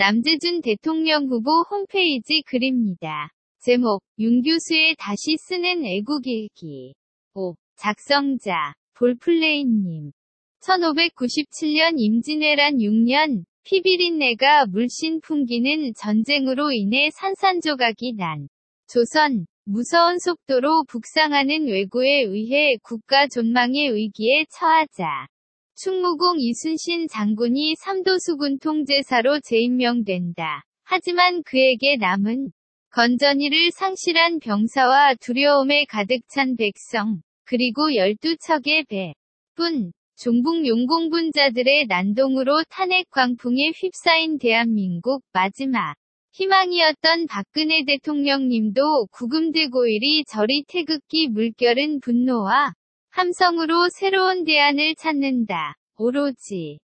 남재준 대통령 후보 홈페이지 글입니다. 제목, 윤 교수의 다시 쓰는 애국일기. 5. 작성자, 볼플레인님. 1597년 임진왜란 6년, 피비린내가 물씬 풍기는 전쟁으로 인해 산산조각이 난 조선, 무서운 속도로 북상하는 왜구에 의해 국가 존망의 위기에 처하자. 충무공 이순신 장군이 삼도수군 통제사로 재임명된다. 하지만 그에게 남은 건전이를 상실한 병사와 두려움에 가득 찬 백성, 그리고 열두 척의 배, 뿐, 종북 용공분자들의 난동으로 탄핵 광풍에 휩싸인 대한민국 마지막 희망이었던 박근혜 대통령님도 구금되고 이리 저리 태극기 물결은 분노와 함성으로 새로운 대안을 찾는다. 오로지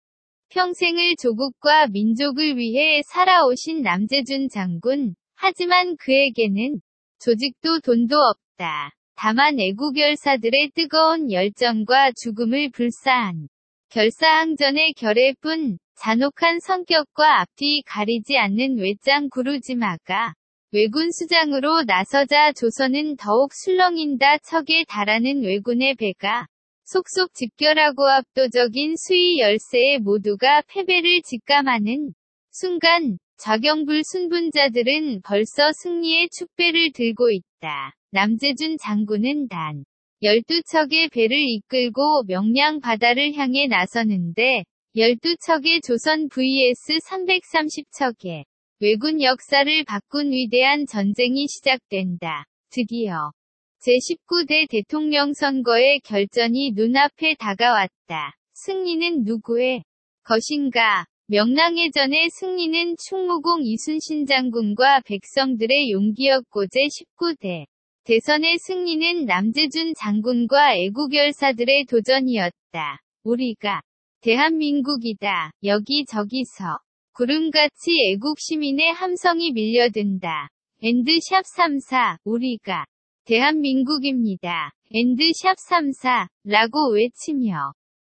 평생을 조국과 민족을 위해 살아오신 남재준 장군. 하지만 그에게는 조직도 돈도 없다. 다만 애국 열사들의 뜨거운 열정과 죽음을 불사한 결사항전의 결의뿐 잔혹한 성격과 앞뒤 가리지 않는 외짱 구루지마가 왜군 수장으로 나서자 조선은 더욱 술렁인다 척에 달하는 왜군의 배가 속속 집결하고 압도적인 수위 열세에 모두가 패배를 직감하는 순간 적영불 순분자들은 벌써 승리의 축배를 들고 있다. 남재준 장군은 단 12척의 배를 이끌고 명량 바다를 향해 나서는데 12척의 조선 vs 330척의 왜군 역사를 바꾼 위대한 전쟁이 시작된다. 드디어 제19대 대통령 선거의 결전이 눈앞에 다가왔다. 승리는 누구의 것인가? 명랑해전의 승리는 충무공 이순신 장군과 백성들의 용기였고 제 19대 대선의 승리는 남재준 장군과 애국열사들의 도전이었다. 우리가 대한민국이다. 여기저기서 구름같이 애국 시민의 함성이 밀려든다. 엔드샵 34 우리가 대한민국입니다. 엔드샵 34 라고 외치며